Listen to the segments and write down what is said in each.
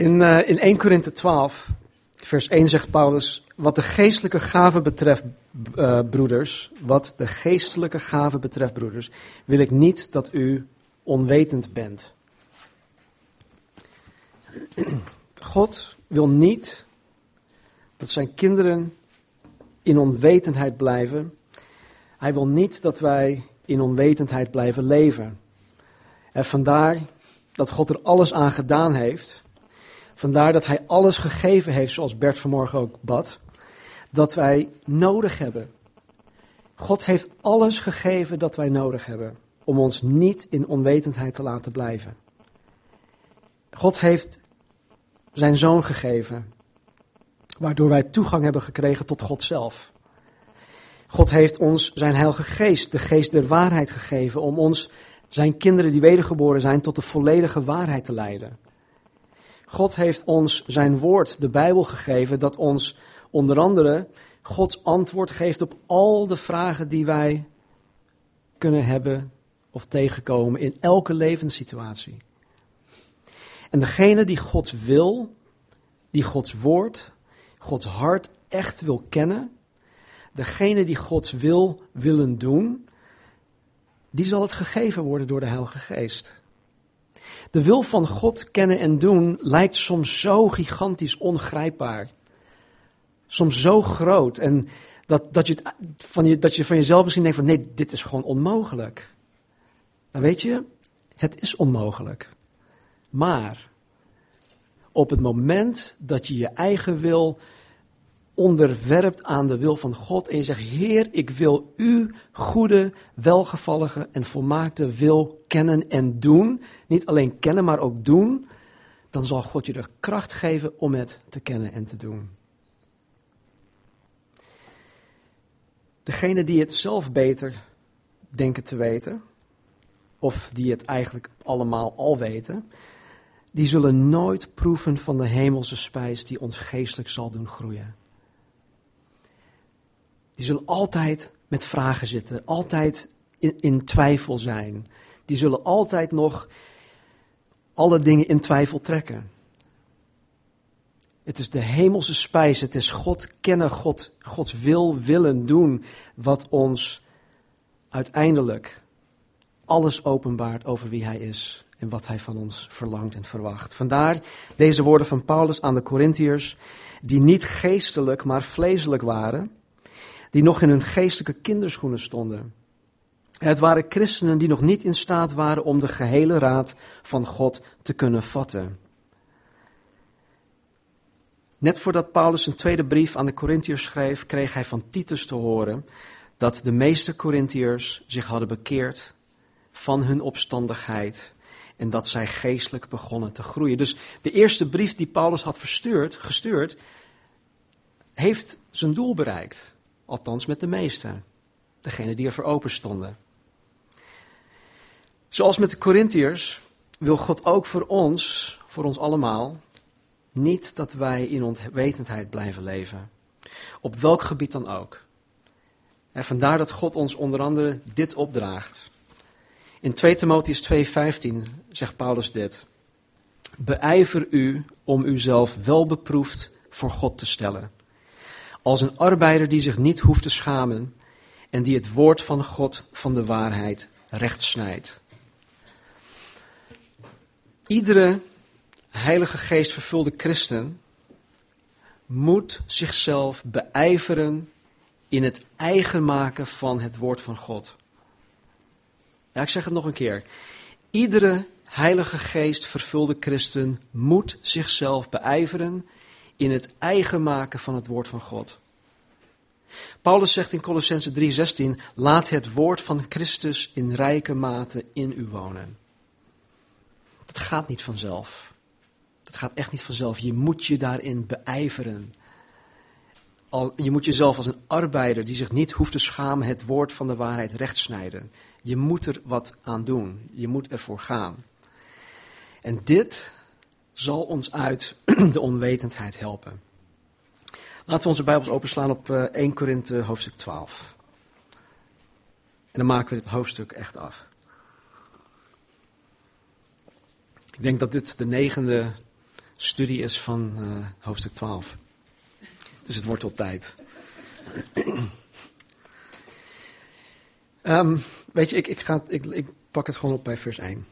In, uh, in 1 Korinthe 12, vers 1 zegt Paulus, wat de geestelijke gaven betreft, uh, broeders, wat de geestelijke gaven betreft, broeders, wil ik niet dat u onwetend bent. God wil niet dat zijn kinderen in onwetendheid blijven. Hij wil niet dat wij in onwetendheid blijven leven. En vandaar dat God er alles aan gedaan heeft. Vandaar dat Hij alles gegeven heeft, zoals Bert vanmorgen ook bad. Dat wij nodig hebben. God heeft alles gegeven dat wij nodig hebben. Om ons niet in onwetendheid te laten blijven. God heeft zijn zoon gegeven. Waardoor wij toegang hebben gekregen tot God zelf. God heeft ons zijn heilige geest, de geest der waarheid gegeven. Om ons zijn kinderen die wedergeboren zijn tot de volledige waarheid te leiden. God heeft ons zijn woord, de Bijbel, gegeven, dat ons onder andere Gods antwoord geeft op al de vragen die wij kunnen hebben of tegenkomen in elke levenssituatie. En degene die Gods wil, die Gods woord, Gods hart echt wil kennen, degene die Gods wil willen doen, die zal het gegeven worden door de Heilige Geest. De wil van God kennen en doen lijkt soms zo gigantisch ongrijpbaar. Soms zo groot. En dat, dat, je, het, van je, dat je van jezelf misschien denkt van nee, dit is gewoon onmogelijk. Nou weet je, het is onmogelijk. Maar op het moment dat je je eigen wil onderwerpt aan de wil van God en je zegt, Heer, ik wil uw goede, welgevallige en volmaakte wil kennen en doen. Niet alleen kennen, maar ook doen. Dan zal God je de kracht geven om het te kennen en te doen. Degene die het zelf beter denken te weten, of die het eigenlijk allemaal al weten, die zullen nooit proeven van de hemelse spijs die ons geestelijk zal doen groeien die zullen altijd met vragen zitten, altijd in, twijfel zijn. Die zullen altijd nog alle dingen in twijfel trekken. Het is de hemelse spijs, het is God kennen, God, Gods wil willen doen, wat ons uiteindelijk alles openbaart over wie Hij is en wat Hij van ons verlangt en verwacht. Vandaar deze woorden van Paulus aan de Corinthiërs, die niet geestelijk, maar vleeselijk waren die nog in hun geestelijke kinderschoenen stonden. Het waren christenen die nog niet in staat waren om de gehele raad van God te kunnen vatten. Net voordat Paulus een tweede brief aan de Corinthiërs schreef, kreeg hij van Titus te horen dat de meeste Corinthiërs zich hadden bekeerd van hun opstandigheid en dat zij geestelijk begonnen te groeien. Dus de eerste brief die Paulus had verstuurd, gestuurd, heeft zijn doel bereikt. Althans met de meesten. Degene die er voor open stonden. Zoals met de Corinthiërs wil God ook voor ons, voor ons allemaal, niet dat wij in onwetendheid blijven leven. Op welk gebied dan ook. En vandaar dat God ons onder andere dit opdraagt. In 2 Timotheus 2:15 zegt Paulus dit: Beijver u om uzelf wel beproefd voor God te stellen als een arbeider die zich niet hoeft te schamen en die het woord van God van de waarheid recht snijdt. Iedere heilige geest vervulde christen moet zichzelf beijveren in het eigen maken van het woord van God. Ja, ik zeg het nog een keer. Iedere heilige geest vervulde christen moet zichzelf beijveren in het eigen maken van het woord van God. Paulus zegt in Colossense 3:16: Laat het woord van Christus in rijke mate in u wonen. Dat gaat niet vanzelf. Dat gaat echt niet vanzelf. Je moet je daarin beijveren. Al, je moet jezelf als een arbeider die zich niet hoeft te schamen het woord van de waarheid rechtsnijden. Je moet er wat aan doen. Je moet ervoor gaan. En dit zal ons uit de onwetendheid helpen. Laten we onze Bijbels openslaan op 1 eh, Korinthe hoofdstuk 12. En dan maken we dit hoofdstuk echt af. Ik denk dat dit de negende studie is van uh, hoofdstuk 12. Dus het wordt op tijd. um, weet je, ik, ik, ga, ik, ik pak het gewoon op bij vers 1.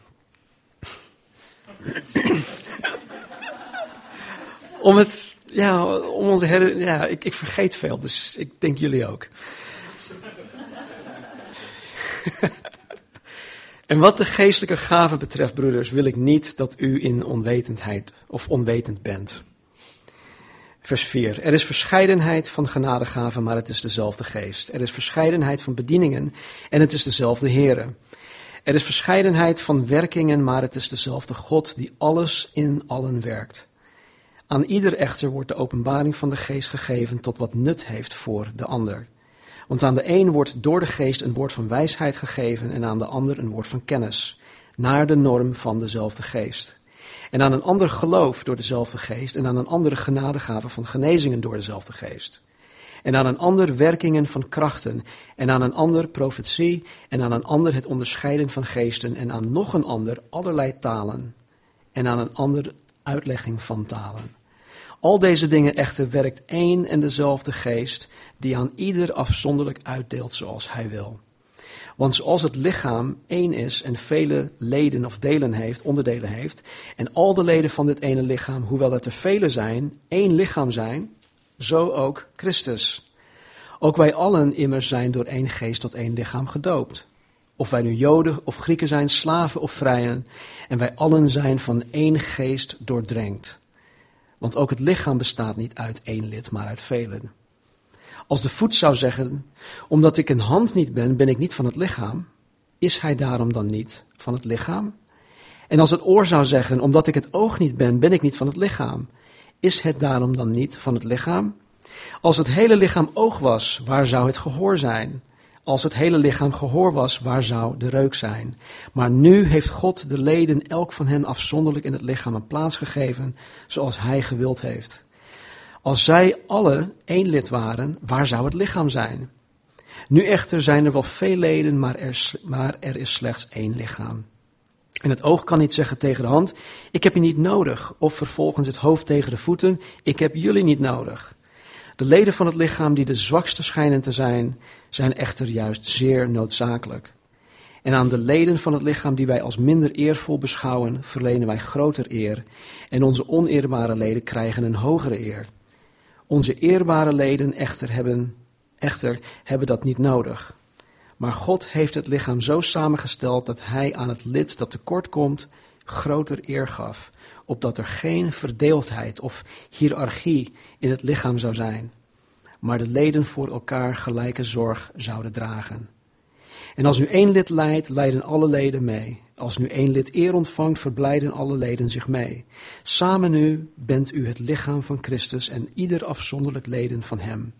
Om het, ja, om onze her, ja, ik, ik vergeet veel, dus ik denk jullie ook. en wat de geestelijke gaven betreft, broeders, wil ik niet dat u in onwetendheid of onwetend bent. Vers 4. Er is verscheidenheid van genadegaven, maar het is dezelfde geest. Er is verscheidenheid van bedieningen en het is dezelfde Here. Er is verscheidenheid van werkingen, maar het is dezelfde God die alles in allen werkt. Aan ieder echter wordt de openbaring van de geest gegeven tot wat nut heeft voor de ander. Want aan de een wordt door de geest een woord van wijsheid gegeven en aan de ander een woord van kennis, naar de norm van dezelfde geest. En aan een ander geloof door dezelfde geest en aan een andere genadegave van genezingen door dezelfde geest. En aan een ander werkingen van krachten en aan een ander profetie en aan een ander het onderscheiden van geesten en aan nog een ander allerlei talen en aan een ander uitlegging van talen. Al deze dingen echter werkt één en dezelfde geest, die aan ieder afzonderlijk uitdeelt zoals hij wil. Want zoals het lichaam één is en vele leden of delen heeft, onderdelen heeft, en al de leden van dit ene lichaam, hoewel het er vele zijn, één lichaam zijn, zo ook Christus. Ook wij allen immers zijn door één geest tot één lichaam gedoopt. Of wij nu Joden of Grieken zijn, slaven of vrijen, en wij allen zijn van één geest doordrenkt. Want ook het lichaam bestaat niet uit één lid, maar uit velen. Als de voet zou zeggen, omdat ik een hand niet ben, ben ik niet van het lichaam, is hij daarom dan niet van het lichaam? En als het oor zou zeggen, omdat ik het oog niet ben, ben ik niet van het lichaam, is het daarom dan niet van het lichaam? Als het hele lichaam oog was, waar zou het gehoor zijn? Als het hele lichaam gehoor was, waar zou de reuk zijn? Maar nu heeft God de leden elk van hen afzonderlijk in het lichaam een plaats gegeven, zoals hij gewild heeft. Als zij alle één lid waren, waar zou het lichaam zijn? Nu echter zijn er wel veel leden, maar er, maar er is slechts één lichaam. En het oog kan niet zeggen tegen de hand: Ik heb je niet nodig. Of vervolgens het hoofd tegen de voeten: Ik heb jullie niet nodig. De leden van het lichaam die de zwakste schijnen te zijn, zijn echter juist zeer noodzakelijk. En aan de leden van het lichaam die wij als minder eervol beschouwen, verlenen wij groter eer. En onze oneerbare leden krijgen een hogere eer. Onze eerbare leden echter hebben, echter hebben dat niet nodig. Maar God heeft het lichaam zo samengesteld dat hij aan het lid dat tekort komt groter eer gaf, opdat er geen verdeeldheid of hiërarchie in het lichaam zou zijn, maar de leden voor elkaar gelijke zorg zouden dragen. En als nu één lid lijdt, lijden alle leden mee. Als nu één lid eer ontvangt, verblijden alle leden zich mee. Samen nu bent u het lichaam van Christus en ieder afzonderlijk leden van Hem.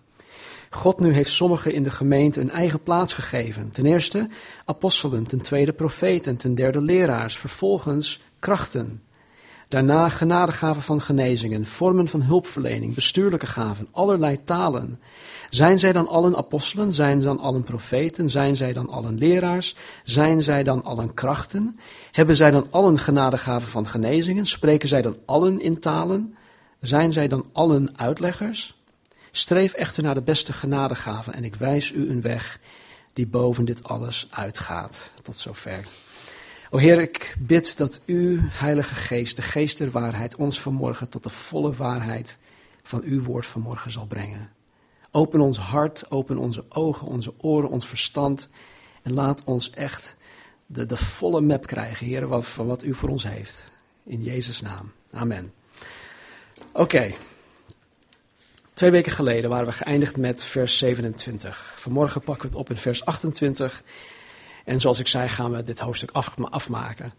God nu heeft sommigen in de gemeente een eigen plaats gegeven. Ten eerste apostelen, ten tweede profeten, ten derde leraars, vervolgens krachten. Daarna genadegaven van genezingen, vormen van hulpverlening, bestuurlijke gaven, allerlei talen. Zijn zij dan allen apostelen? Zijn dan allen profeten? Zijn zij dan allen leraars? Zijn zij dan allen krachten? Hebben zij dan allen genadegaven van genezingen? Spreken zij dan allen in talen? Zijn zij dan allen uitleggers? Streef echter naar de beste genadegaven en ik wijs u een weg die boven dit alles uitgaat. Tot zover. O Heer, ik bid dat u, Heilige Geest, de Geest der waarheid, ons vanmorgen tot de volle waarheid van uw woord vanmorgen zal brengen. Open ons hart, open onze ogen, onze oren, ons verstand en laat ons echt de, de volle map krijgen, Heer, van wat u voor ons heeft. In Jezus' naam. Amen. Oké. Twee weken geleden waren we geëindigd met vers 27. Vanmorgen pakken we het op in vers 28. En zoals ik zei, gaan we dit hoofdstuk afmaken.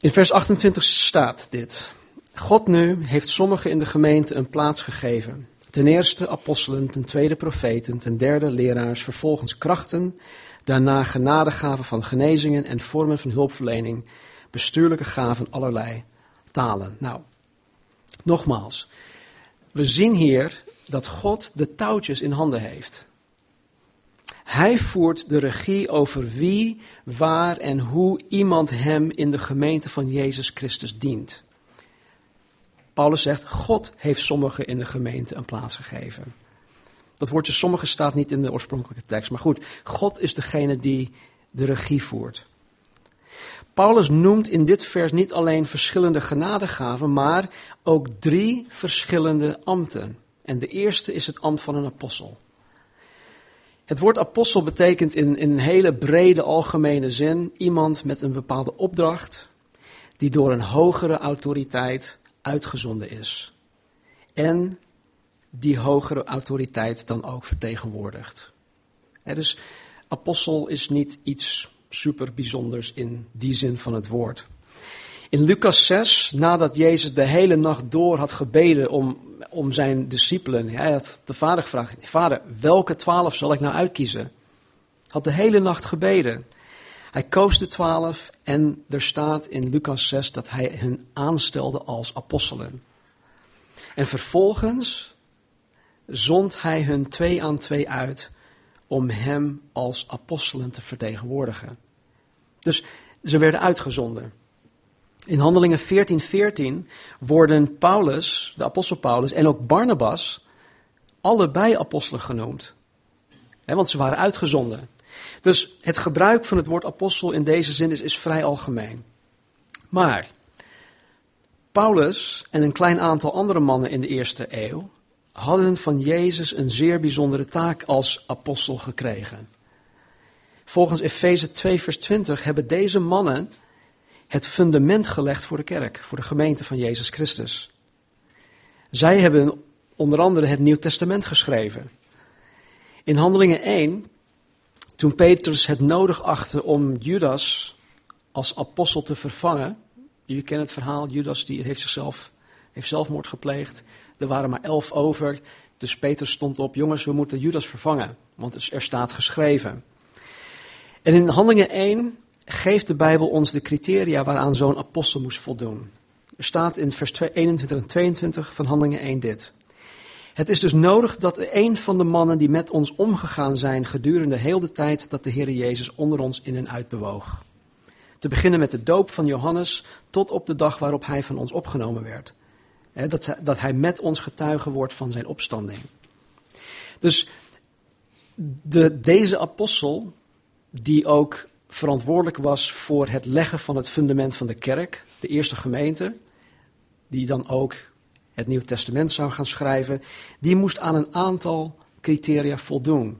In vers 28 staat dit. God nu heeft sommigen in de gemeente een plaats gegeven. Ten eerste apostelen, ten tweede profeten, ten derde leraars, vervolgens krachten, daarna genadegaven van genezingen en vormen van hulpverlening, bestuurlijke gaven allerlei talen. Nou, nogmaals, we zien hier dat God de touwtjes in handen heeft. Hij voert de regie over wie, waar en hoe iemand hem in de gemeente van Jezus Christus dient. Paulus zegt, God heeft sommigen in de gemeente een plaats gegeven. Dat woordje sommigen staat niet in de oorspronkelijke tekst, maar goed, God is degene die de regie voert. Paulus noemt in dit vers niet alleen verschillende genadegaven, maar ook drie verschillende ambten. En de eerste is het ambt van een apostel. Het woord apostel betekent in, een hele brede algemene zin iemand met een bepaalde opdracht die door een hogere autoriteit uitgezonden is. En die hogere autoriteit dan ook vertegenwoordigt. dus apostel is niet iets super bijzonders in die zin van het woord. In Lucas 6, nadat Jezus de hele nacht door had gebeden om, om zijn discipelen, hij had de vader gevraagd: Vader, welke twaalf zal ik nou uitkiezen? Had de hele nacht gebeden. Hij koos de twaalf en er staat in Lucas 6 dat hij hen aanstelde als apostelen. En vervolgens zond hij hun twee aan twee uit om hem als apostelen te vertegenwoordigen. Dus ze werden uitgezonden. In Handelingen 14:14 14 worden Paulus, de apostel Paulus, en ook Barnabas allebei apostelen genoemd. want ze waren uitgezonden. Dus het gebruik van het woord apostel in deze zin is, is vrij algemeen. Maar Paulus en een klein aantal andere mannen in de eerste eeuw hadden van Jezus een zeer bijzondere taak als apostel gekregen. Volgens Efeze 2, vers 20 hebben deze mannen het fundament gelegd voor de kerk, voor de gemeente van Jezus Christus. Zij hebben onder andere het Nieuw Testament geschreven. In Handelingen 1, toen Petrus het nodig achtte om Judas als apostel te vervangen. Jullie kennen het verhaal, Judas die heeft zichzelf heeft zelfmoord gepleegd. Er waren maar elf over. Dus Petrus stond op, jongens, we moeten Judas vervangen. Want er staat geschreven. En in Handelingen 1 geeft de Bijbel ons de criteria waaraan zo'n apostel moest voldoen. Er staat in vers 21 en 22 van Handelingen 1 dit. Het is dus nodig dat een van de mannen die met ons omgegaan zijn gedurende heel de tijd dat de Heer Jezus onder ons in en uit bewoog. Te beginnen met de doop van Johannes tot op de dag waarop hij van ons opgenomen werd. Dat, hij met ons getuige wordt van zijn opstanding. Dus de, deze apostel, die ook verantwoordelijk was voor het leggen van het fundament van de kerk, de eerste gemeente, die dan ook het Nieuw Testament zou gaan schrijven, die moest aan een aantal criteria voldoen.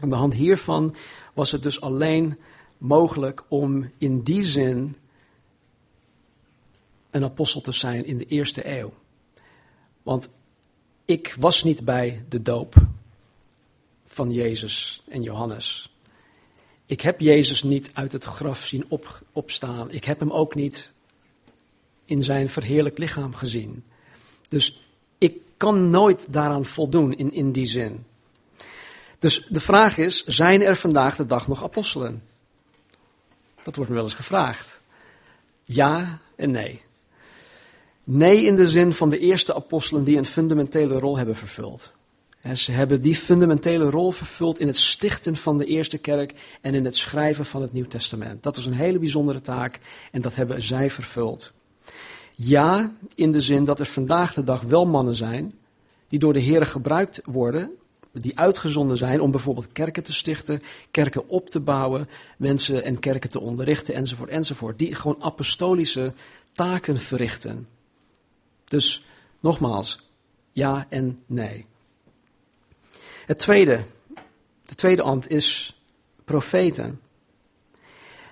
Aan de hand hiervan was het dus alleen mogelijk om in die zin een apostel te zijn in de eerste eeuw. Want ik was niet bij de doop van Jezus en Johannes. Ik heb Jezus niet uit het graf zien op, opstaan. Ik heb hem ook niet in zijn verheerlijk lichaam gezien. Dus ik kan nooit daaraan voldoen in, in die zin. Dus de vraag is, zijn er vandaag de dag nog apostelen? Dat wordt me wel eens gevraagd. Ja en nee. Nee in de zin van de eerste apostelen die een fundamentele rol hebben vervuld. Ze hebben die fundamentele rol vervuld in het stichten van de eerste kerk en in het schrijven van het Nieuw Testament. Dat was een hele bijzondere taak en dat hebben zij vervuld. Ja, in de zin dat er vandaag de dag wel mannen zijn die door de Heer gebruikt worden, die uitgezonden zijn om bijvoorbeeld kerken te stichten, kerken op te bouwen, mensen en kerken te onderrichten enzovoort enzovoort. Die gewoon apostolische taken verrichten. Dus nogmaals, ja en nee. Het tweede, de tweede ambt is profeten.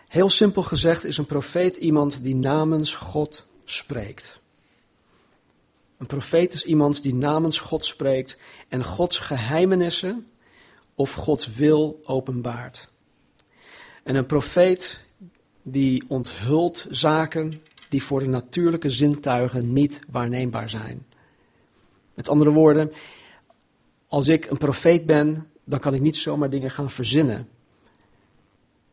Heel simpel gezegd is een profeet iemand die namens God spreekt. Een profeet is iemand die namens God spreekt en Gods geheimenissen of Gods wil openbaart. En een profeet die onthult zaken die voor de natuurlijke zintuigen niet waarneembaar zijn. Met andere woorden, als ik een profeet ben, dan kan ik niet zomaar dingen gaan verzinnen.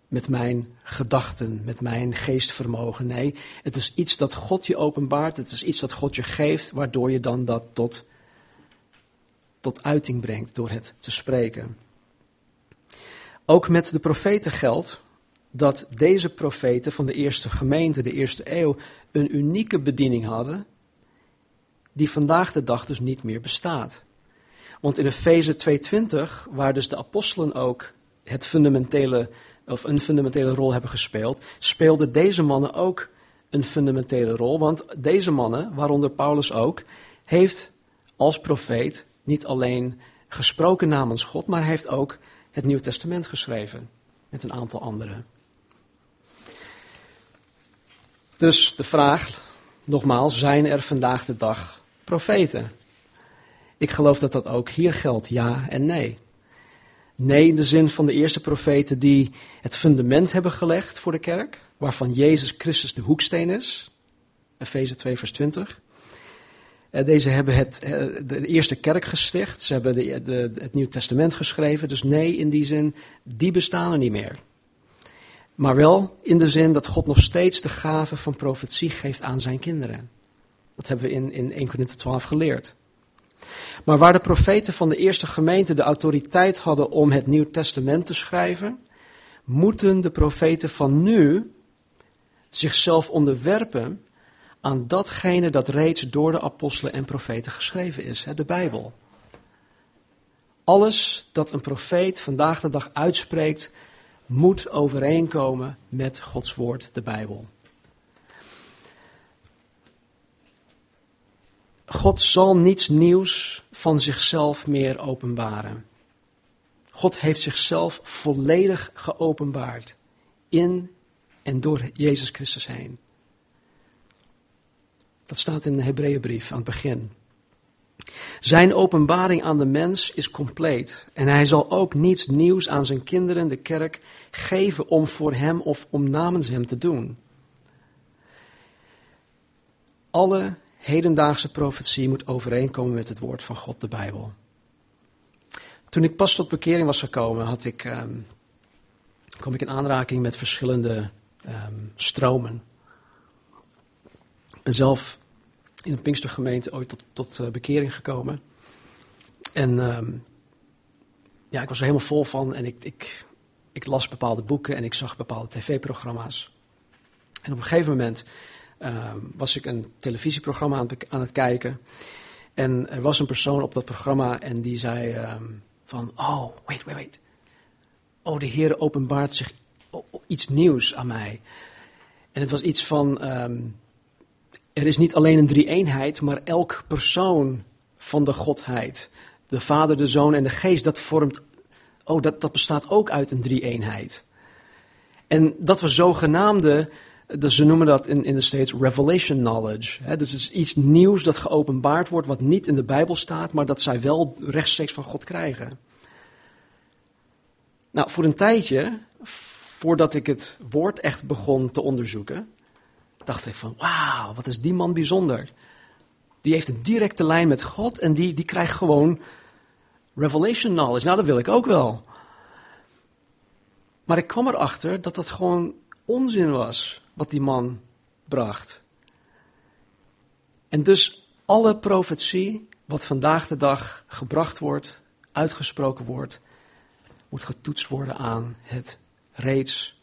Met mijn gedachten, met mijn geestvermogen. Nee, het is iets dat God je openbaart. Het is iets dat God je geeft, waardoor je dan dat tot, tot uiting brengt door het te spreken. Ook met de profeten geldt dat deze profeten van de eerste gemeente, de eerste eeuw, een unieke bediening hadden die vandaag de dag dus niet meer bestaat. Want in Efeze 2:20, waar dus de apostelen ook het fundamentele of een fundamentele rol hebben gespeeld, speelden deze mannen ook een fundamentele rol. Want deze mannen, waaronder Paulus ook, heeft als profeet niet alleen gesproken namens God, maar heeft ook het Nieuw Testament geschreven met een aantal anderen. Dus de vraag, nogmaals, zijn er vandaag de dag profeten? Ik geloof dat dat ook hier geldt, ja en nee. Nee, in de zin van de eerste profeten die het fundament hebben gelegd voor de kerk, waarvan Jezus Christus de hoeksteen is. Efeze 2, vers 20. Eh, deze hebben het, eh, de eerste kerk gesticht, ze hebben de, het Nieuw Testament geschreven. Dus nee, in die zin, die bestaan er niet meer. Maar wel in de zin dat God nog steeds de gave van profetie geeft aan zijn kinderen. Dat hebben we in, in 1 Corinthië 12 geleerd. Maar waar de profeten van de eerste gemeente de autoriteit hadden om het Nieuw Testament te schrijven, moeten de profeten van nu zichzelf onderwerpen aan datgene dat reeds door de apostelen en profeten geschreven is, de Bijbel. Alles dat een profeet vandaag de dag uitspreekt, moet overeenkomen met Gods woord, de Bijbel. God zal niets nieuws van zichzelf meer openbaren. God heeft zichzelf volledig geopenbaard in en door Jezus Christus heen. Dat staat in de Hebreeënbrief aan het begin. Zijn openbaring aan de mens is compleet en hij zal ook niets nieuws aan zijn kinderen, de kerk, geven om voor hem of om namens hem te doen. Alle hedendaagse profetie moet overeenkomen met het woord van God, de Bijbel. Toen ik pas tot bekering was gekomen, had ik, um, kwam ik in aanraking met verschillende um, stromen. En zelf in een Pinkstergemeente ooit tot, tot uh, bekering gekomen. En um, ja, ik was er helemaal vol van en ik, ik, ik las bepaalde boeken en ik zag bepaalde tv-programma's. En op een gegeven moment uh, was ik een televisieprogramma aan aan het, kijken. En er was een persoon op dat programma en die zei um, van, oh, wait, wait, wait. Oh, de Heer openbaart zich iets nieuws aan mij. En het was iets van, er is niet alleen een drie-eenheid, maar elk persoon van de Godheid. De Vader, de Zoon en de Geest, dat vormt, oh, dat, dat bestaat ook uit een drie-eenheid. En dat was zogenaamde dus ze noemen dat in, in de States revelation knowledge. Hè? Dus het is iets nieuws dat geopenbaard wordt wat niet in de Bijbel staat, maar dat zij wel rechtstreeks van God krijgen. Nou, voor een tijdje, voordat ik het woord echt begon te onderzoeken, dacht ik van, wauw, wat is die man bijzonder. Die heeft een directe lijn met God en die, die krijgt gewoon revelation knowledge. Nou, dat wil ik ook wel. Maar ik kwam erachter dat dat gewoon onzin was wat die man bracht. En dus alle profetie wat vandaag de dag gebracht wordt, uitgesproken wordt, moet getoetst worden aan het reeds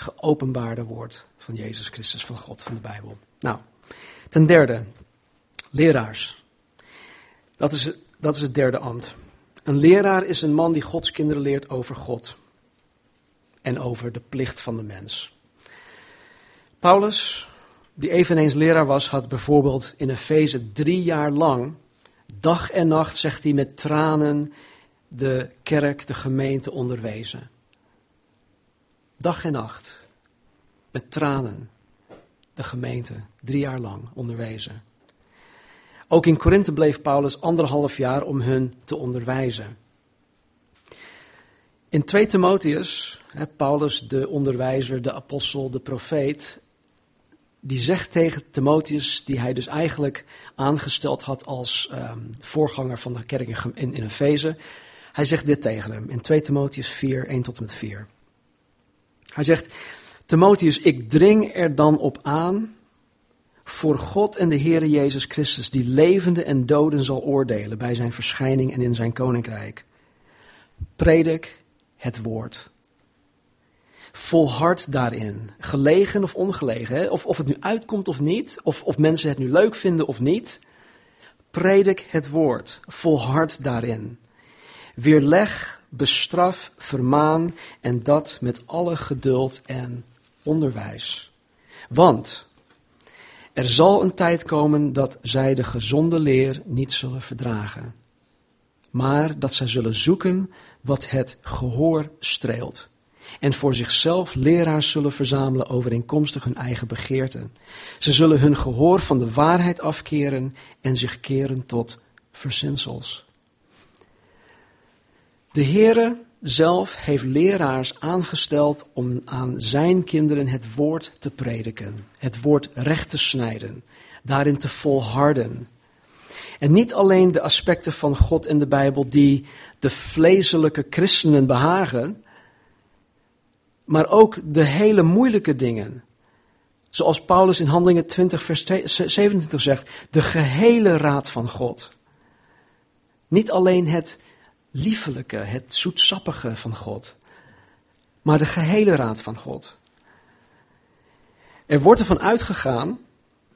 geopenbaarde woord van Jezus Christus, van God, van de Bijbel. Nou, ten derde, leraars. Dat is, dat is het derde ambt. Een leraar is een man die Gods kinderen leert over God en over de plicht van de mens. Paulus, die eveneens leraar was, had bijvoorbeeld in Efeze drie jaar lang, dag en nacht, zegt hij, met tranen de kerk, de gemeente onderwezen. Dag en nacht, met tranen, de gemeente, drie jaar lang onderwezen. Ook in Korinthe bleef Paulus anderhalf jaar om hun te onderwijzen. In 2 Timotheus, Paulus de onderwijzer, de apostel, de profeet, die zegt tegen Timotheus, die hij dus eigenlijk aangesteld had als um, voorganger van de kerk in, in Efeze, hij zegt dit tegen hem in 2 Timotheus 4, 1 tot en met 4. Hij zegt, Timotheus, ik dring er dan op aan voor God en de Heere Jezus Christus, die levende en doden zal oordelen bij zijn verschijning en in zijn koninkrijk. Predik het woord volhard daarin. Gelegen of ongelegen. Of, of het nu uitkomt of niet. Of, of mensen het nu leuk vinden of niet. predik het woord, volhard daarin. Weerleg, bestraf, vermaan en dat met alle geduld en onderwijs. Want er zal een tijd komen dat zij de gezonde leer niet zullen verdragen, maar dat zij zullen zoeken wat het gehoor streelt en voor zichzelf leraars zullen verzamelen overeenkomstig hun eigen begeerten. Ze zullen hun gehoor van de waarheid afkeren en zich keren tot verzinsels. De Heere zelf heeft leraars aangesteld om aan zijn kinderen het woord te prediken, het woord recht te snijden, daarin te volharden. En niet alleen de aspecten van God in de Bijbel die de vleeselijke christenen behagen, maar ook de hele moeilijke dingen. Zoals Paulus in Handelingen 20, vers 27 zegt, de gehele raad van God. Niet alleen het liefelijke, het zoetsappige van God, maar de gehele raad van God. Er wordt ervan uitgegaan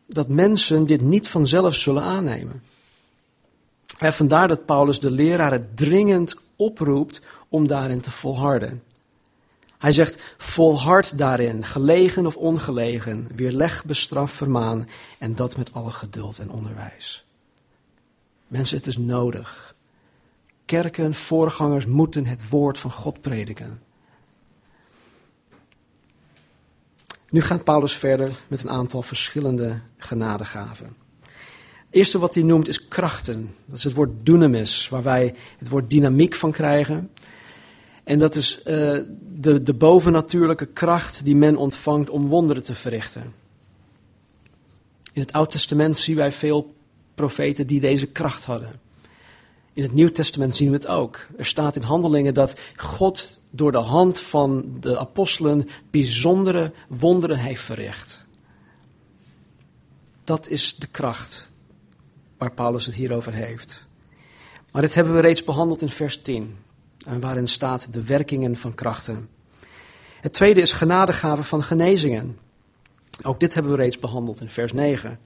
dat mensen dit niet vanzelf zullen aannemen. En vandaar dat Paulus de leraren dringend oproept om daarin te volharden. Hij zegt, volhard daarin, gelegen of ongelegen, weerleg, bestraf, vermaan en dat met alle geduld en onderwijs. Mensen, het is nodig. Kerken, voorgangers moeten het woord van God prediken. Nu gaat Paulus verder met een aantal verschillende genadegaven. Het eerste wat hij noemt is krachten. Dat is het woord dunamis, waar wij het woord dynamiek van krijgen. En dat is uh, de, de bovennatuurlijke kracht die men ontvangt om wonderen te verrichten. In het Oud Testament zien wij veel profeten die deze kracht hadden. In het Nieuw Testament zien we het ook. Er staat in handelingen dat God door de hand van de apostelen bijzondere wonderen heeft verricht. Dat is de kracht waar Paulus het hier over heeft. Maar dit hebben we reeds behandeld in vers 10 en waarin staat de werkingen van krachten. Het tweede is genadegave van genezingen. Ook dit hebben we reeds behandeld in vers 9.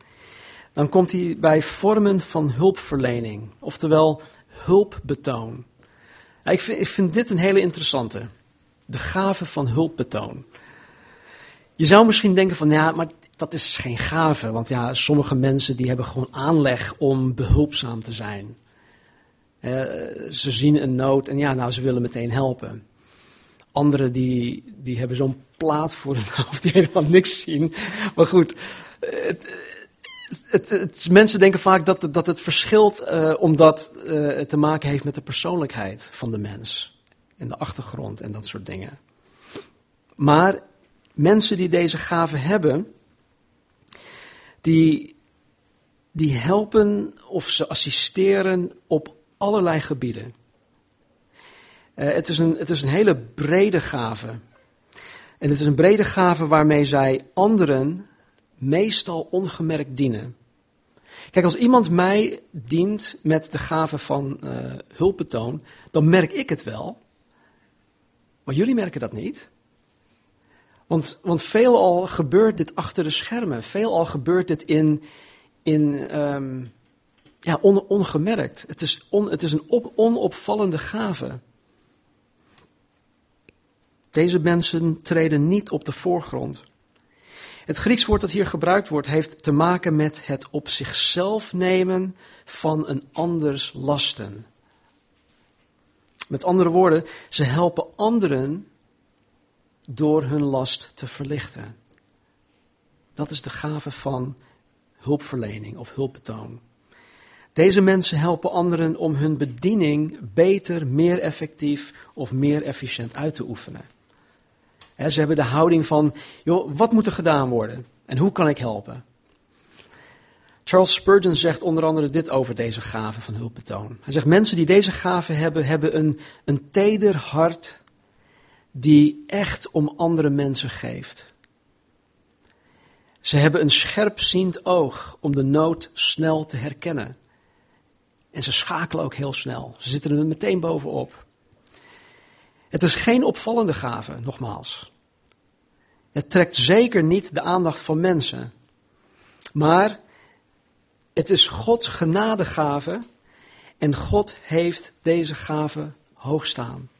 Dan komt hij bij vormen van hulpverlening, oftewel hulpbetoon. ik, vind, ik vind dit een hele interessante. De gave van hulpbetoon. Je zou misschien denken van ja, maar dat is geen gave, want ja, sommige mensen die hebben gewoon aanleg om behulpzaam te zijn. Uh, ze zien een nood en ja, nou, ze willen meteen helpen. Anderen die, die hebben zo'n plaat voor hun hoofd die helemaal niks zien. Maar goed, het, het, het, mensen denken vaak dat, dat het verschilt uh, omdat uh, het te maken heeft met de persoonlijkheid van de mens. En de achtergrond en dat soort dingen. Maar mensen die deze gaven hebben, die, die helpen of ze assisteren op allerlei gebieden. Uh, het, is een, het is een hele brede gave. En het is een brede gave waarmee zij anderen meestal ongemerkt dienen. Kijk, als iemand mij dient met de gave van uh, hulpbetoon, dan merk ik het wel. Maar jullie merken dat niet. Want, want veelal gebeurt dit achter de schermen. Veelal gebeurt dit in, in um, ja, on, ongemerkt. Het is, on, het is een op, onopvallende gave. Deze mensen treden niet op de voorgrond. Het Grieks woord dat hier gebruikt wordt, heeft te maken met het op zichzelf nemen van een anders lasten. Met andere woorden, ze helpen anderen door hun last te verlichten. Dat is de gave van hulpverlening of hulpbetoon. Deze mensen helpen anderen om hun bediening beter, meer effectief of meer efficiënt uit te oefenen. Ze hebben de houding van, joh, wat moet er gedaan worden en hoe kan ik helpen? Charles Spurgeon zegt onder andere dit over deze gave van hulpbetoon. Hij zegt, mensen die deze gave hebben, hebben een, een teder hart die echt om andere mensen geeft. Ze hebben een scherpziend oog om de nood snel te herkennen. En ze schakelen ook heel snel. Ze zitten er meteen bovenop. Het is geen opvallende gave, nogmaals. Het trekt zeker niet de aandacht van mensen. Maar Het is Gods genadegave en God heeft deze gave hoog staan.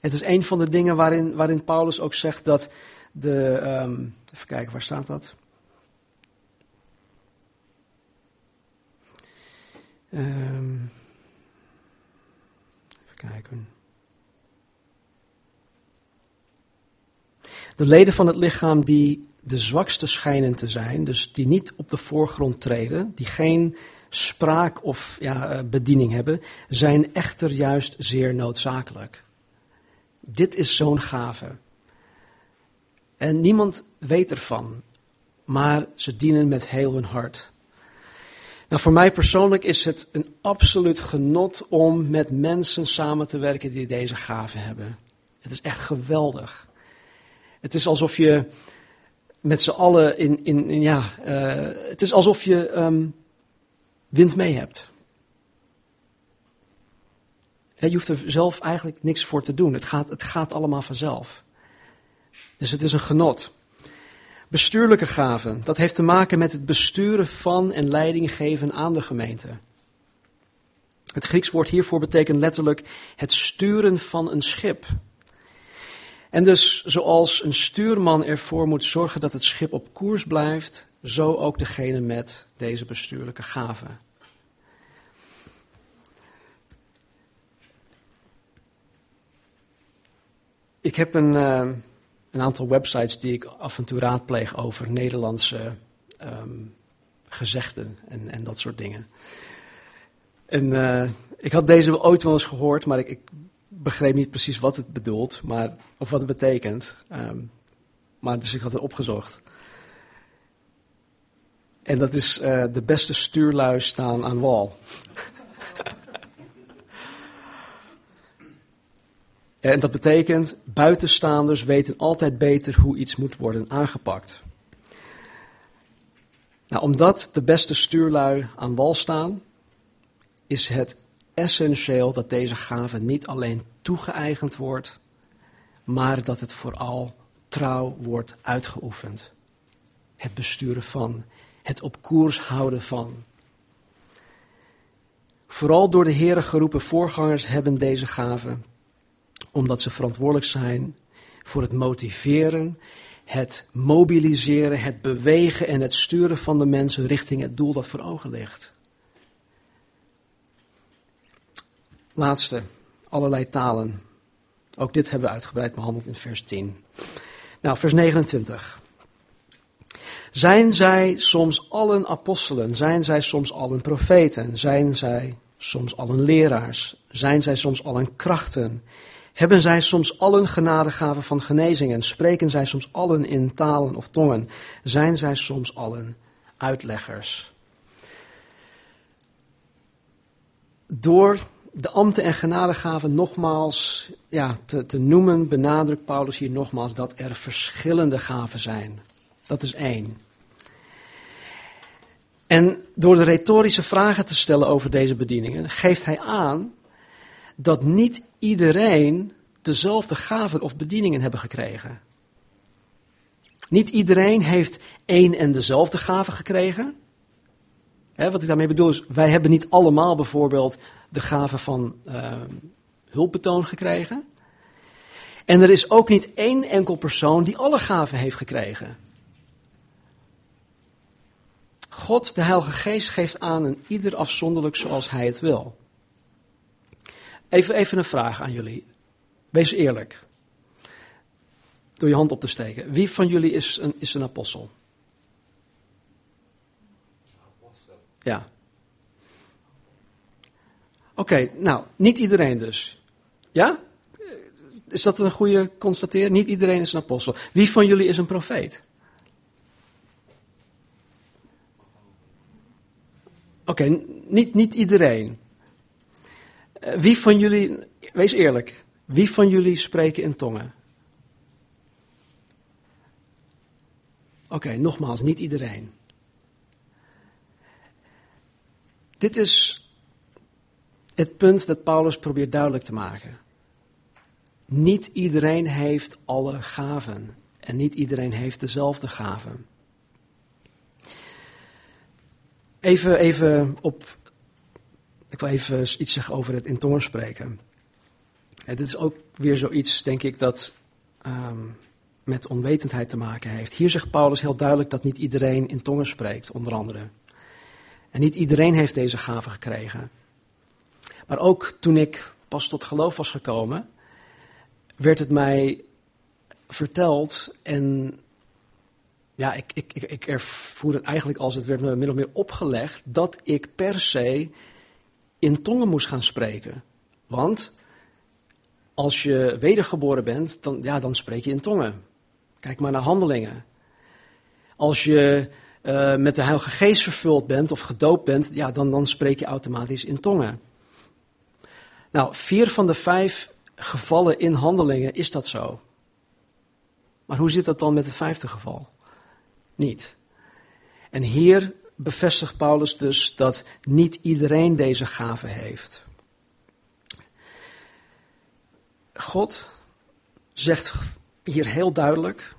Het is een van de dingen waarin, waarin Paulus ook zegt dat de. ehm, even kijken, waar staat dat? Ehm, even kijken. De leden van het lichaam die de zwakste schijnen te zijn, dus die niet op de voorgrond treden, die geen spraak of ja, eh, bediening hebben, zijn echter juist zeer noodzakelijk. Dit is zo'n gave. En niemand weet ervan, maar ze dienen met heel hun hart. Nou, voor mij persoonlijk is het een absoluut genot om met mensen samen te werken die deze gave hebben. Het is echt geweldig. Het is alsof je met z'n allen in, in, ja, uh, het is alsof je um, wind mee hebt. Je hoeft er zelf eigenlijk niks voor te doen. Het gaat, het gaat allemaal vanzelf. Dus het is een genot. Bestuurlijke gaven, dat heeft te maken met het besturen van en leiding geven aan de gemeente. Het Grieks woord hiervoor betekent letterlijk het sturen van een schip. En dus zoals een stuurman ervoor moet zorgen dat het schip op koers blijft, zo ook degene met deze bestuurlijke gaven. Ik heb een, uh, een, aantal websites die ik af en toe raadpleeg over Nederlandse um, gezegden en, en, dat soort dingen. En uh, ik had deze ooit wel eens gehoord, maar ik, begreep niet precies wat het bedoelt, maar, of wat het betekent. Um, maar dus ik had het opgezocht. En dat is uh, de beste stuurlui staan aan wal. En dat betekent, buitenstaanders weten altijd beter hoe iets moet worden aangepakt. Nou, omdat de beste stuurlui aan wal staan, is het essentieel dat deze gave niet alleen toegeëigend wordt, maar dat het vooral trouw wordt uitgeoefend. Het besturen van, het op koers houden van. Vooral door de Heren geroepen voorgangers hebben deze gaven omdat ze verantwoordelijk zijn voor het motiveren, het mobiliseren, het bewegen en het sturen van de mensen richting het doel dat voor ogen ligt. Laatste, allerlei talen. Ook dit hebben we uitgebreid behandeld in vers 10. Nou, vers 29. Zijn zij soms allen apostelen? Zijn zij soms allen profeten? Zijn zij soms allen leraars? Zijn zij soms allen krachten? Hebben zij soms allen genadegaven van genezingen? Spreken zij soms allen in talen of tongen? Zijn zij soms allen uitleggers? Door de ambten en genadegaven nogmaals ja, te, te noemen, benadrukt Paulus hier nogmaals dat er verschillende gaven zijn. Dat is één. En door de retorische vragen te stellen over deze bedieningen, geeft hij aan dat niet iedereen dezelfde gaven of bedieningen hebben gekregen. Niet iedereen heeft één en dezelfde gave gekregen. wat ik daarmee bedoel is, wij hebben niet allemaal bijvoorbeeld de gave van uh, hulpbetoon gekregen. En er is ook niet één enkel persoon die alle gaven heeft gekregen. God, de Heilige Geest, geeft aan een ieder afzonderlijk zoals Hij het wil. Even, even een vraag aan jullie. Wees eerlijk. Door je hand op te steken. Wie van jullie is een, is een apostel? Ja. Oké, nou, niet iedereen dus. Ja? Is dat een goede constatering? Niet iedereen is een apostel. Wie van jullie is een profeet? Oké, niet, niet iedereen. Uh, wie van jullie, wees eerlijk, wie van jullie spreken in tongen? Oké, nogmaals, niet iedereen. Dit is het punt dat Paulus probeert duidelijk te maken. Niet iedereen heeft alle gaven en niet iedereen heeft dezelfde gaven. Even, even op. Ik wil even iets zeggen over het in tongen spreken. dit is ook weer zoiets, denk ik, dat ehm, met onwetendheid te maken heeft. Hier zegt Paulus heel duidelijk dat niet iedereen in tongen spreekt, onder andere. En niet iedereen heeft deze gave gekregen. Maar ook toen ik pas tot geloof was gekomen, werd het mij verteld en ja, ik, ik, ik, ik ervoer het eigenlijk als het werd me min meer opgelegd dat ik per se in tongen moest gaan spreken. Want als je wedergeboren bent, dan, ja, dan spreek je in tongen. Kijk maar naar handelingen. Als je uh, met de Heilige Geest vervuld bent of gedoopt bent, ja, dan, dan spreek je automatisch in tongen. Nou, vier van de vijf gevallen in handelingen is dat zo. Maar hoe zit dat dan met het vijfde geval? Niet. En hier bevestigt Paulus dus dat niet iedereen deze gave heeft. God zegt hier heel duidelijk,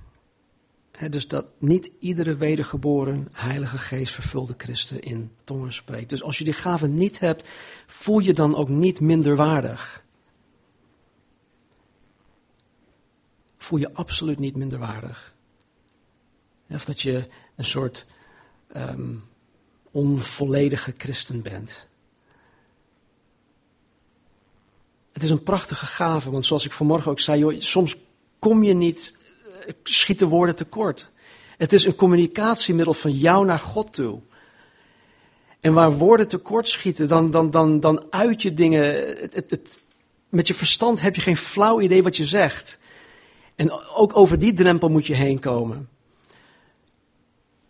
dus dat niet iedere wedergeboren Heilige Geest vervulde christen in tongen spreekt. Dus als je die gave niet hebt, voel je dan ook niet minderwaardig. Voel je absoluut niet minderwaardig. Of dat je een soort um, onvolledige christen bent. Het is een prachtige gave, want zoals ik vanmorgen ook zei, joh, soms kom je niet, eh, schieten woorden tekort. Het is een communicatiemiddel van jou naar God toe. En waar woorden tekort schieten, dan, dan, dan, dan uit je dingen. Het, het, met je verstand heb je geen flauw idee wat je zegt. En ook over die drempel moet je heen komen.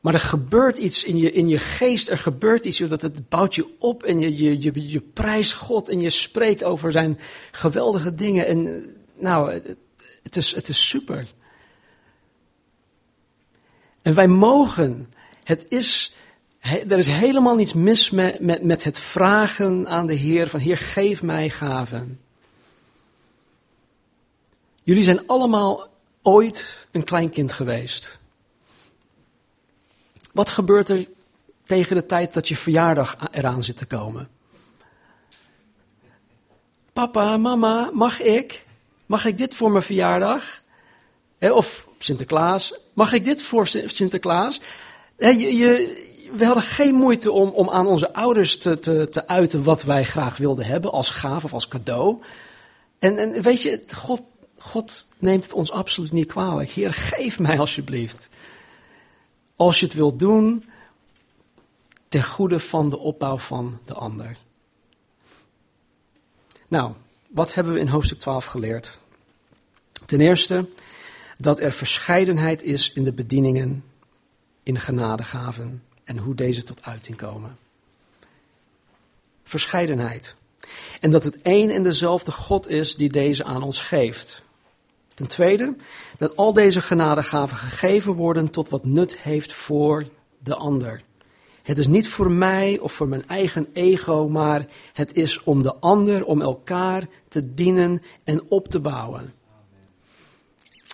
Maar er gebeurt iets in je, in je geest, er gebeurt iets, dat het bouwt je op en je, je, je, prijst God en je spreekt over zijn geweldige dingen. En nou, het, is, het is super. En wij mogen, het is, er is helemaal niets mis met, met, met het vragen aan de Heer van Heer, geef mij gaven. Jullie zijn allemaal ooit een klein kind geweest. Wat gebeurt er tegen de tijd dat je verjaardag eraan zit te komen? Papa, mama, mag ik? Mag ik dit voor mijn verjaardag? Of Sinterklaas, mag ik dit voor Sinterklaas? je, je, we hadden geen moeite om, om aan onze ouders te, te, te uiten wat wij graag wilden hebben als gaaf of als cadeau. En, en weet je, God, God neemt het ons absoluut niet kwalijk. Heer, geef mij alsjeblieft. Als je het wilt doen, ten goede van de opbouw van de ander. Nou, wat hebben we in hoofdstuk 12 geleerd? Ten eerste dat er verscheidenheid is in de bedieningen in genadegaven en hoe deze tot uiting komen. Verscheidenheid. En dat het één en dezelfde God is die deze aan ons geeft. Ten tweede, dat al deze genadegaven gegeven worden tot wat nut heeft voor de ander. Het is niet voor mij of voor mijn eigen ego, maar het is om de ander, om elkaar te dienen en op te bouwen.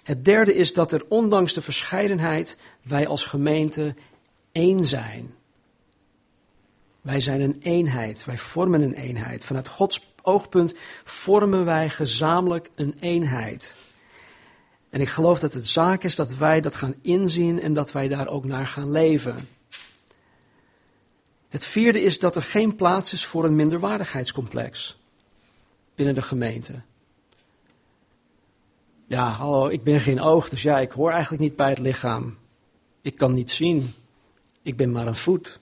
Het derde is dat er ondanks de verscheidenheid wij als gemeente één zijn. Wij zijn een eenheid, wij vormen een eenheid. Vanuit Gods oogpunt vormen wij gezamenlijk een eenheid. En ik geloof dat het zaak is dat wij dat gaan inzien en dat wij daar ook naar gaan leven. Het vierde is dat er geen plaats is voor een minderwaardigheidscomplex binnen de gemeente. Ja, hallo, ik ben geen oog, dus ja, ik hoor eigenlijk niet bij het lichaam. Ik kan niet zien. Ik ben maar een voet.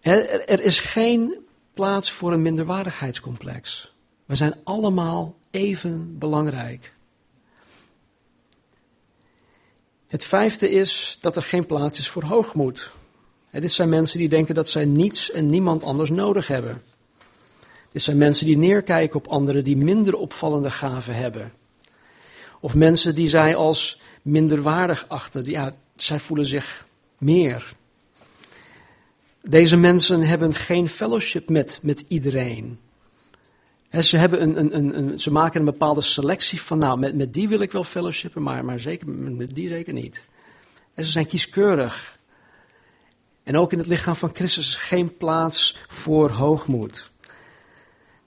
Er, er is geen plaats voor een minderwaardigheidscomplex. We zijn allemaal even belangrijk. Het vijfde is dat er geen plaats is voor hoogmoed. dit zijn mensen die denken dat zij niets en niemand anders nodig hebben. Dit zijn mensen die neerkijken op anderen die minder opvallende gaven hebben. Of mensen die zij als minderwaardig achten. Ja, zij voelen zich meer. Deze mensen hebben geen fellowship met, met iedereen ze, hebben een, een, een, ze maken een bepaalde selectie van, nou, met, met die wil ik wel fellowshipen, maar, maar zeker, met die zeker niet. En ze zijn kieskeurig. En ook in het lichaam van Christus is geen plaats voor hoogmoed.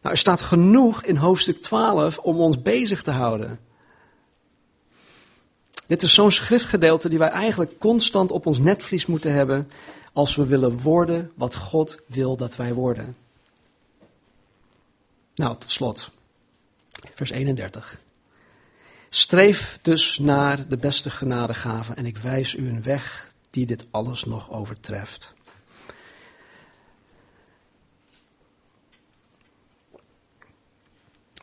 Nou, er staat genoeg in hoofdstuk 12 om ons bezig te houden. Dit is zo'n schriftgedeelte die wij eigenlijk constant op ons netvlies moeten hebben als we willen worden wat God wil dat wij worden. Nou, tot slot. Vers 31. Streef dus naar de beste genadegave en ik wijs u een weg die dit alles nog overtreft.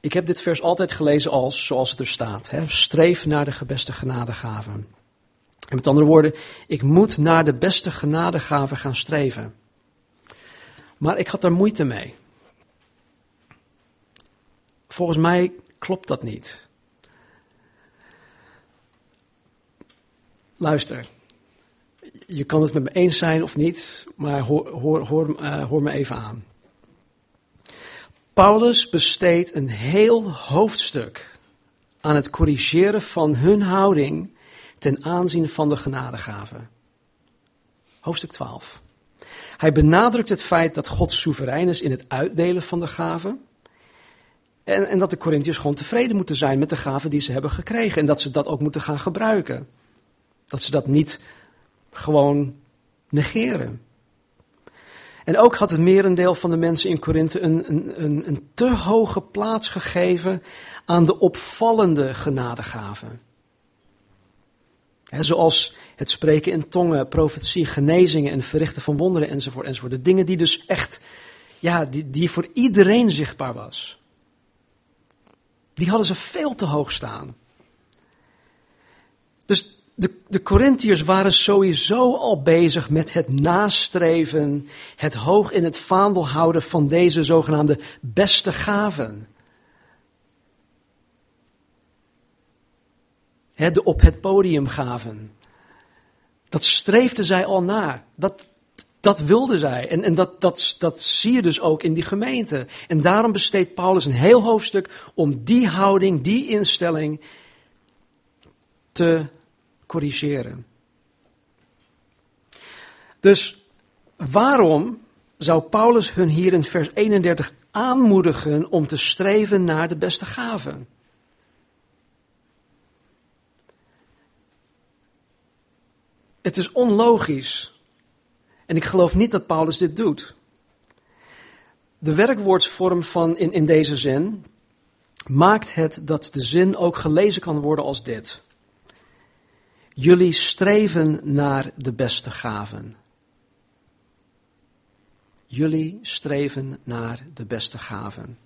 Ik heb dit vers altijd gelezen als, zoals het er staat, hè, streef naar de beste genadegaven. En met andere woorden, ik moet naar de beste genadegaven gaan streven. Maar ik had daar moeite mee. Volgens mij klopt dat niet. Luister, je kan het met me eens zijn of niet, maar hoor, hoor, hoor, hoor me even aan. Paulus besteedt een heel hoofdstuk aan het corrigeren van hun houding ten aanzien van de genadegaven. Hoofdstuk 12. Hij benadrukt het feit dat God soeverein is in het uitdelen van de gaven. En, en dat de Corinthiërs gewoon tevreden moeten zijn met de gaven die ze hebben gekregen. En dat ze dat ook moeten gaan gebruiken. Dat ze dat niet gewoon negeren. En ook had het merendeel van de mensen in Korinthe een, een, een, een te hoge plaats gegeven aan de opvallende genadegaven. zoals het spreken in tongen, profetie, genezingen en verrichten van wonderen enzovoort, enzovoort. De dingen die dus echt, ja, die, die voor iedereen zichtbaar was. Die hadden ze veel te hoog staan. Dus de, de Corinthiërs waren sowieso al bezig met het nastreven, het hoog in het vaandel houden van deze zogenaamde beste gaven. de op het podium gaven. Dat streefden zij al na. Dat, dat wilden zij. En, en dat, dat, dat zie je dus ook in die gemeente. En daarom besteedt Paulus een heel hoofdstuk om die houding, die instelling te corrigeren. Dus waarom zou Paulus hun hier in vers 31 aanmoedigen om te streven naar de beste gaven? Het is onlogisch. En ik geloof niet dat Paulus dit doet. De werkwoordsvorm van in, in deze zin maakt het dat de zin ook gelezen kan worden als dit. Jullie streven naar de beste gaven. Jullie streven naar de beste gaven.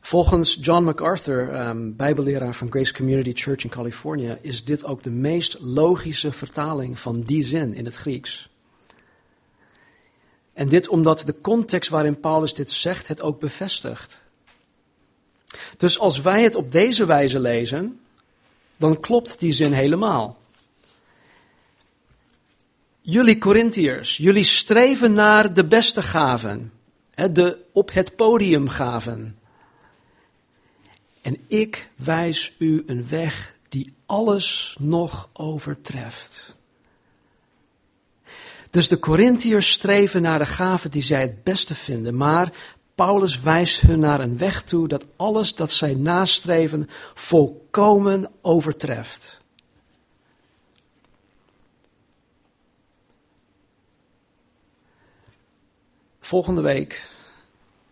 Volgens John MacArthur, um, bijbelleraar van Grace Community Church in Californië, is dit ook de meest logische vertaling van die zin in het Grieks. En dit omdat de context waarin Paulus dit zegt het ook bevestigt. Dus als wij het op deze wijze lezen, dan klopt die zin helemaal. Jullie Corinthiërs, jullie streven naar de beste gaven, de op het podium gaven. En ik wijs u een weg die alles nog overtreft. Dus de Corinthiërs streven naar de gaven die zij het beste vinden, maar Paulus wijst hun naar een weg toe dat alles dat zij nastreven volkomen overtreft. Volgende week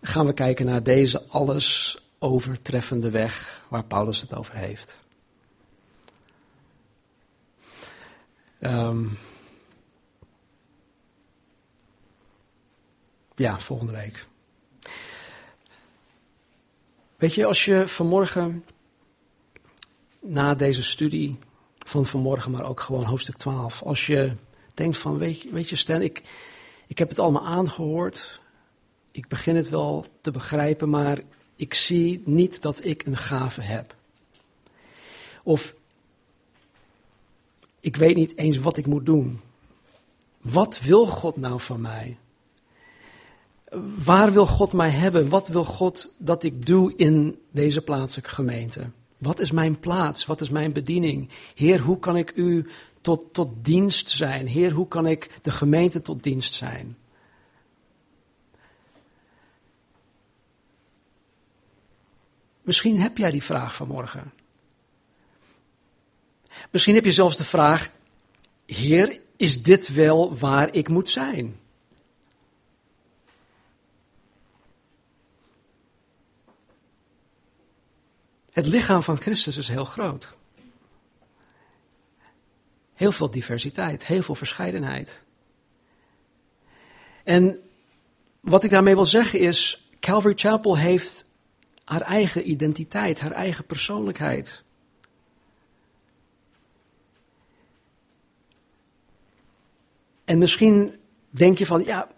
gaan we kijken naar deze alles overtreffende weg waar Paulus het over heeft. Um, ja, volgende week. Weet je, als je vanmorgen na deze studie van vanmorgen, maar ook gewoon hoofdstuk 12, als je denkt van, weet, weet je Stan, ik, ik heb het allemaal aangehoord, ik begin het wel te begrijpen, maar ik zie niet dat ik een gave heb. Of ik weet niet eens wat ik moet doen. Wat wil God nou van mij? Waar wil God mij hebben? Wat wil God dat ik doe in deze plaatselijke gemeente? Wat is mijn plaats? Wat is mijn bediening? Heer, hoe kan ik u tot, tot dienst zijn? Heer, hoe kan ik de gemeente tot dienst zijn? Misschien heb jij die vraag vanmorgen. Misschien heb je zelfs de vraag: Heer, is dit wel waar ik moet zijn? Het lichaam van Christus is heel groot. Heel veel diversiteit, heel veel verscheidenheid. En wat ik daarmee wil zeggen is, Calvary Chapel heeft haar eigen identiteit, haar eigen persoonlijkheid. En misschien denk je van, ja,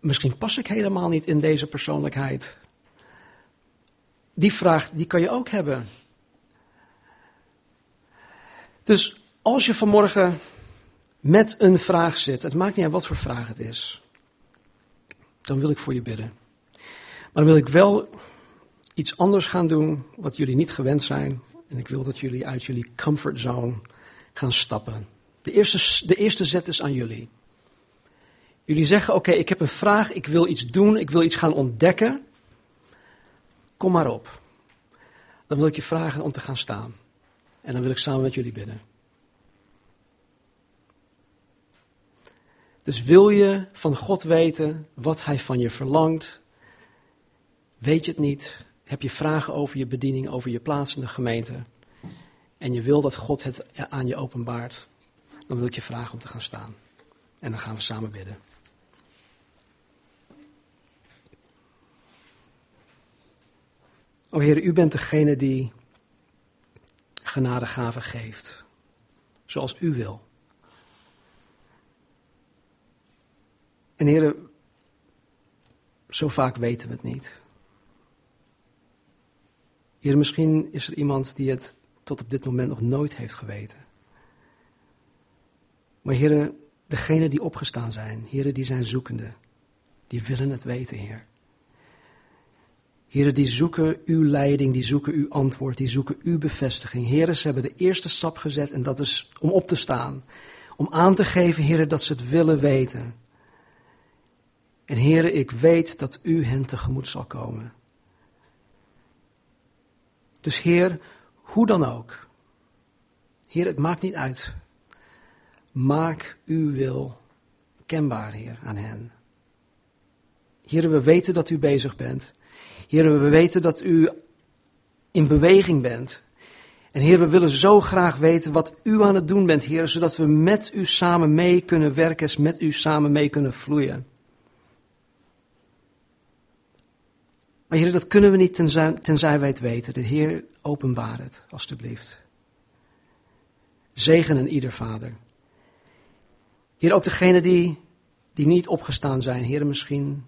misschien pas ik helemaal niet in deze persoonlijkheid. Die vraag, die kan je ook hebben. Dus als je vanmorgen met een vraag zit, het maakt niet uit wat voor vraag het is, dan wil ik voor je bidden. Maar dan wil ik wel iets anders gaan doen wat jullie niet gewend zijn. En ik wil dat jullie uit jullie comfortzone gaan stappen. De eerste, de eerste zet is aan jullie. Jullie zeggen: Oké, ik heb een vraag, ik wil iets doen, ik wil iets gaan ontdekken. Kom maar op. Dan wil ik je vragen om te gaan staan. En dan wil ik samen met jullie bidden. Dus wil je van God weten wat Hij van je verlangt? Weet je het niet? Heb je vragen over je bediening, over je plaats in de gemeente? En je wil dat God het aan je openbaart? Dan wil ik je vragen om te gaan staan. En dan gaan we samen bidden. O Heer, u bent degene die genadegaven geeft. Zoals u wil. En Heer, zo vaak weten we het niet. Heer, misschien is er iemand die het tot op dit moment nog nooit heeft geweten. Maar Heer, degenen die opgestaan zijn, Heer, die zijn zoekende, die willen het weten, Heer. Heren, die zoeken uw leiding, die zoeken uw antwoord, die zoeken uw bevestiging. Heren, ze hebben de eerste stap gezet en dat is om op te staan. Om aan te geven, heren, dat ze het willen weten. En heren, ik weet dat u hen tegemoet zal komen. Dus Heer, hoe dan ook. Heer, het maakt niet uit. Maak uw wil kenbaar, Heer, aan hen. Heer, we weten dat u bezig bent. Heer, we weten dat u in beweging bent. En Heer, we willen zo graag weten wat u aan het doen bent, Heer, zodat we met u samen mee kunnen werken, met u samen mee kunnen vloeien. Maar Heer, dat kunnen we niet tenzij, tenzij wij het weten. De Heer, openbaar het, alstublieft. Zegen en ieder vader. Heer, ook degenen die, die niet opgestaan zijn, Heer, misschien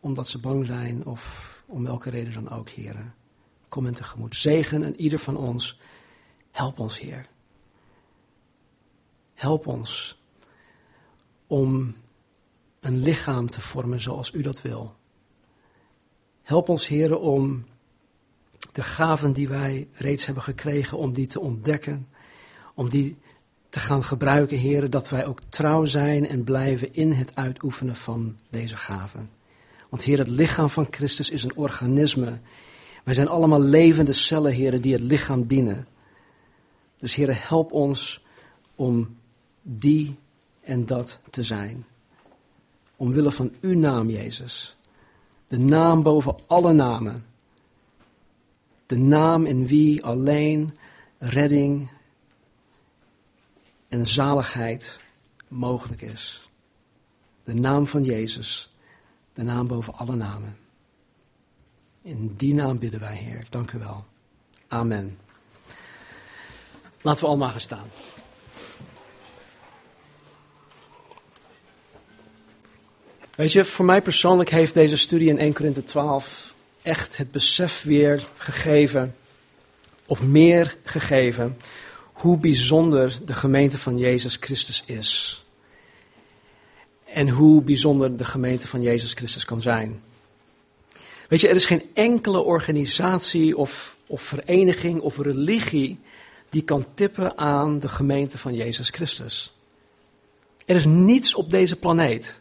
omdat ze bang zijn of om welke reden dan ook, Heer. Kom hen tegemoet. Zegen en ieder van ons. Help ons, Heer. Help ons om een lichaam te vormen zoals u dat wil. Help ons, Heer, om de gaven die wij reeds hebben gekregen, om die te ontdekken, om die te gaan gebruiken, Heer, dat wij ook trouw zijn en blijven in het uitoefenen van deze gaven. Want Heer, het lichaam van Christus is een organisme. Wij zijn allemaal levende cellen, Heer, die het lichaam dienen. Dus Heer, help ons om die en dat te zijn. Omwille van uw naam, Jezus. De naam boven alle namen. De naam in wie alleen redding en zaligheid mogelijk is. De naam van Jezus de naam boven alle namen. In die naam bidden wij, Heer. Dank u wel. Amen. Laten we allemaal gaan staan. Weet je, voor mij persoonlijk heeft deze studie in 1 Korinthe 12 echt het besef weer gegeven, of meer gegeven, hoe bijzonder de gemeente van Jezus Christus is en hoe bijzonder de gemeente van Jezus Christus kan zijn. Weet je, er is geen enkele organisatie of, of vereniging of religie die kan tippen aan de gemeente van Jezus Christus. Er is niets op deze planeet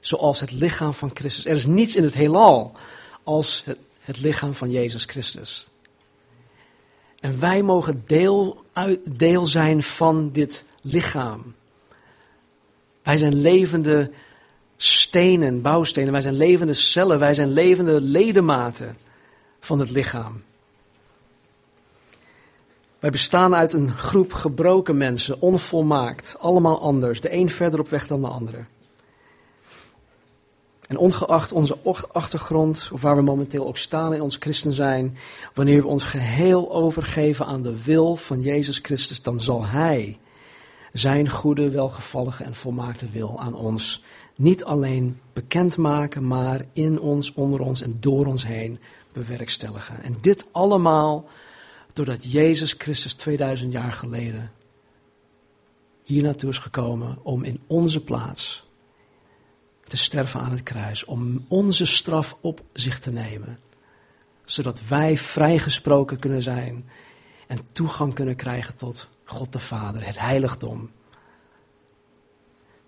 zoals het lichaam van Christus. Er is niets in het heelal als het, lichaam van Jezus Christus. En wij mogen deel, uit, deel zijn van dit lichaam. Wij zijn levende stenen, bouwstenen. Wij zijn levende cellen. Wij zijn levende ledematen van het lichaam. Wij bestaan uit een groep gebroken mensen, onvolmaakt, allemaal anders, de een verder op weg dan de andere. En ongeacht onze achtergrond, of waar we momenteel ook staan in ons christen zijn, wanneer we ons geheel overgeven aan de wil van Jezus Christus, dan zal Hij zijn goede, welgevallige en volmaakte wil aan ons niet alleen bekendmaken, maar in ons, onder ons en door ons heen bewerkstelligen. En dit allemaal doordat Jezus Christus 2000 jaar geleden hier naartoe is gekomen om in onze plaats te sterven aan het kruis, om onze straf op zich te nemen, zodat wij vrijgesproken kunnen zijn en toegang kunnen krijgen tot God de Vader, het heiligdom.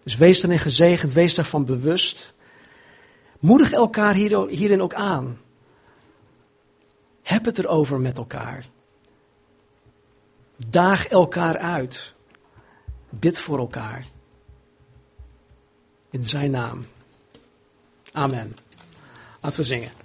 Dus wees daarin gezegend, wees daarvan bewust. Moedig elkaar hierin ook aan. Heb het erover met elkaar. Daag elkaar uit. Bid voor elkaar. In zijn naam. Amen. Laten we zingen.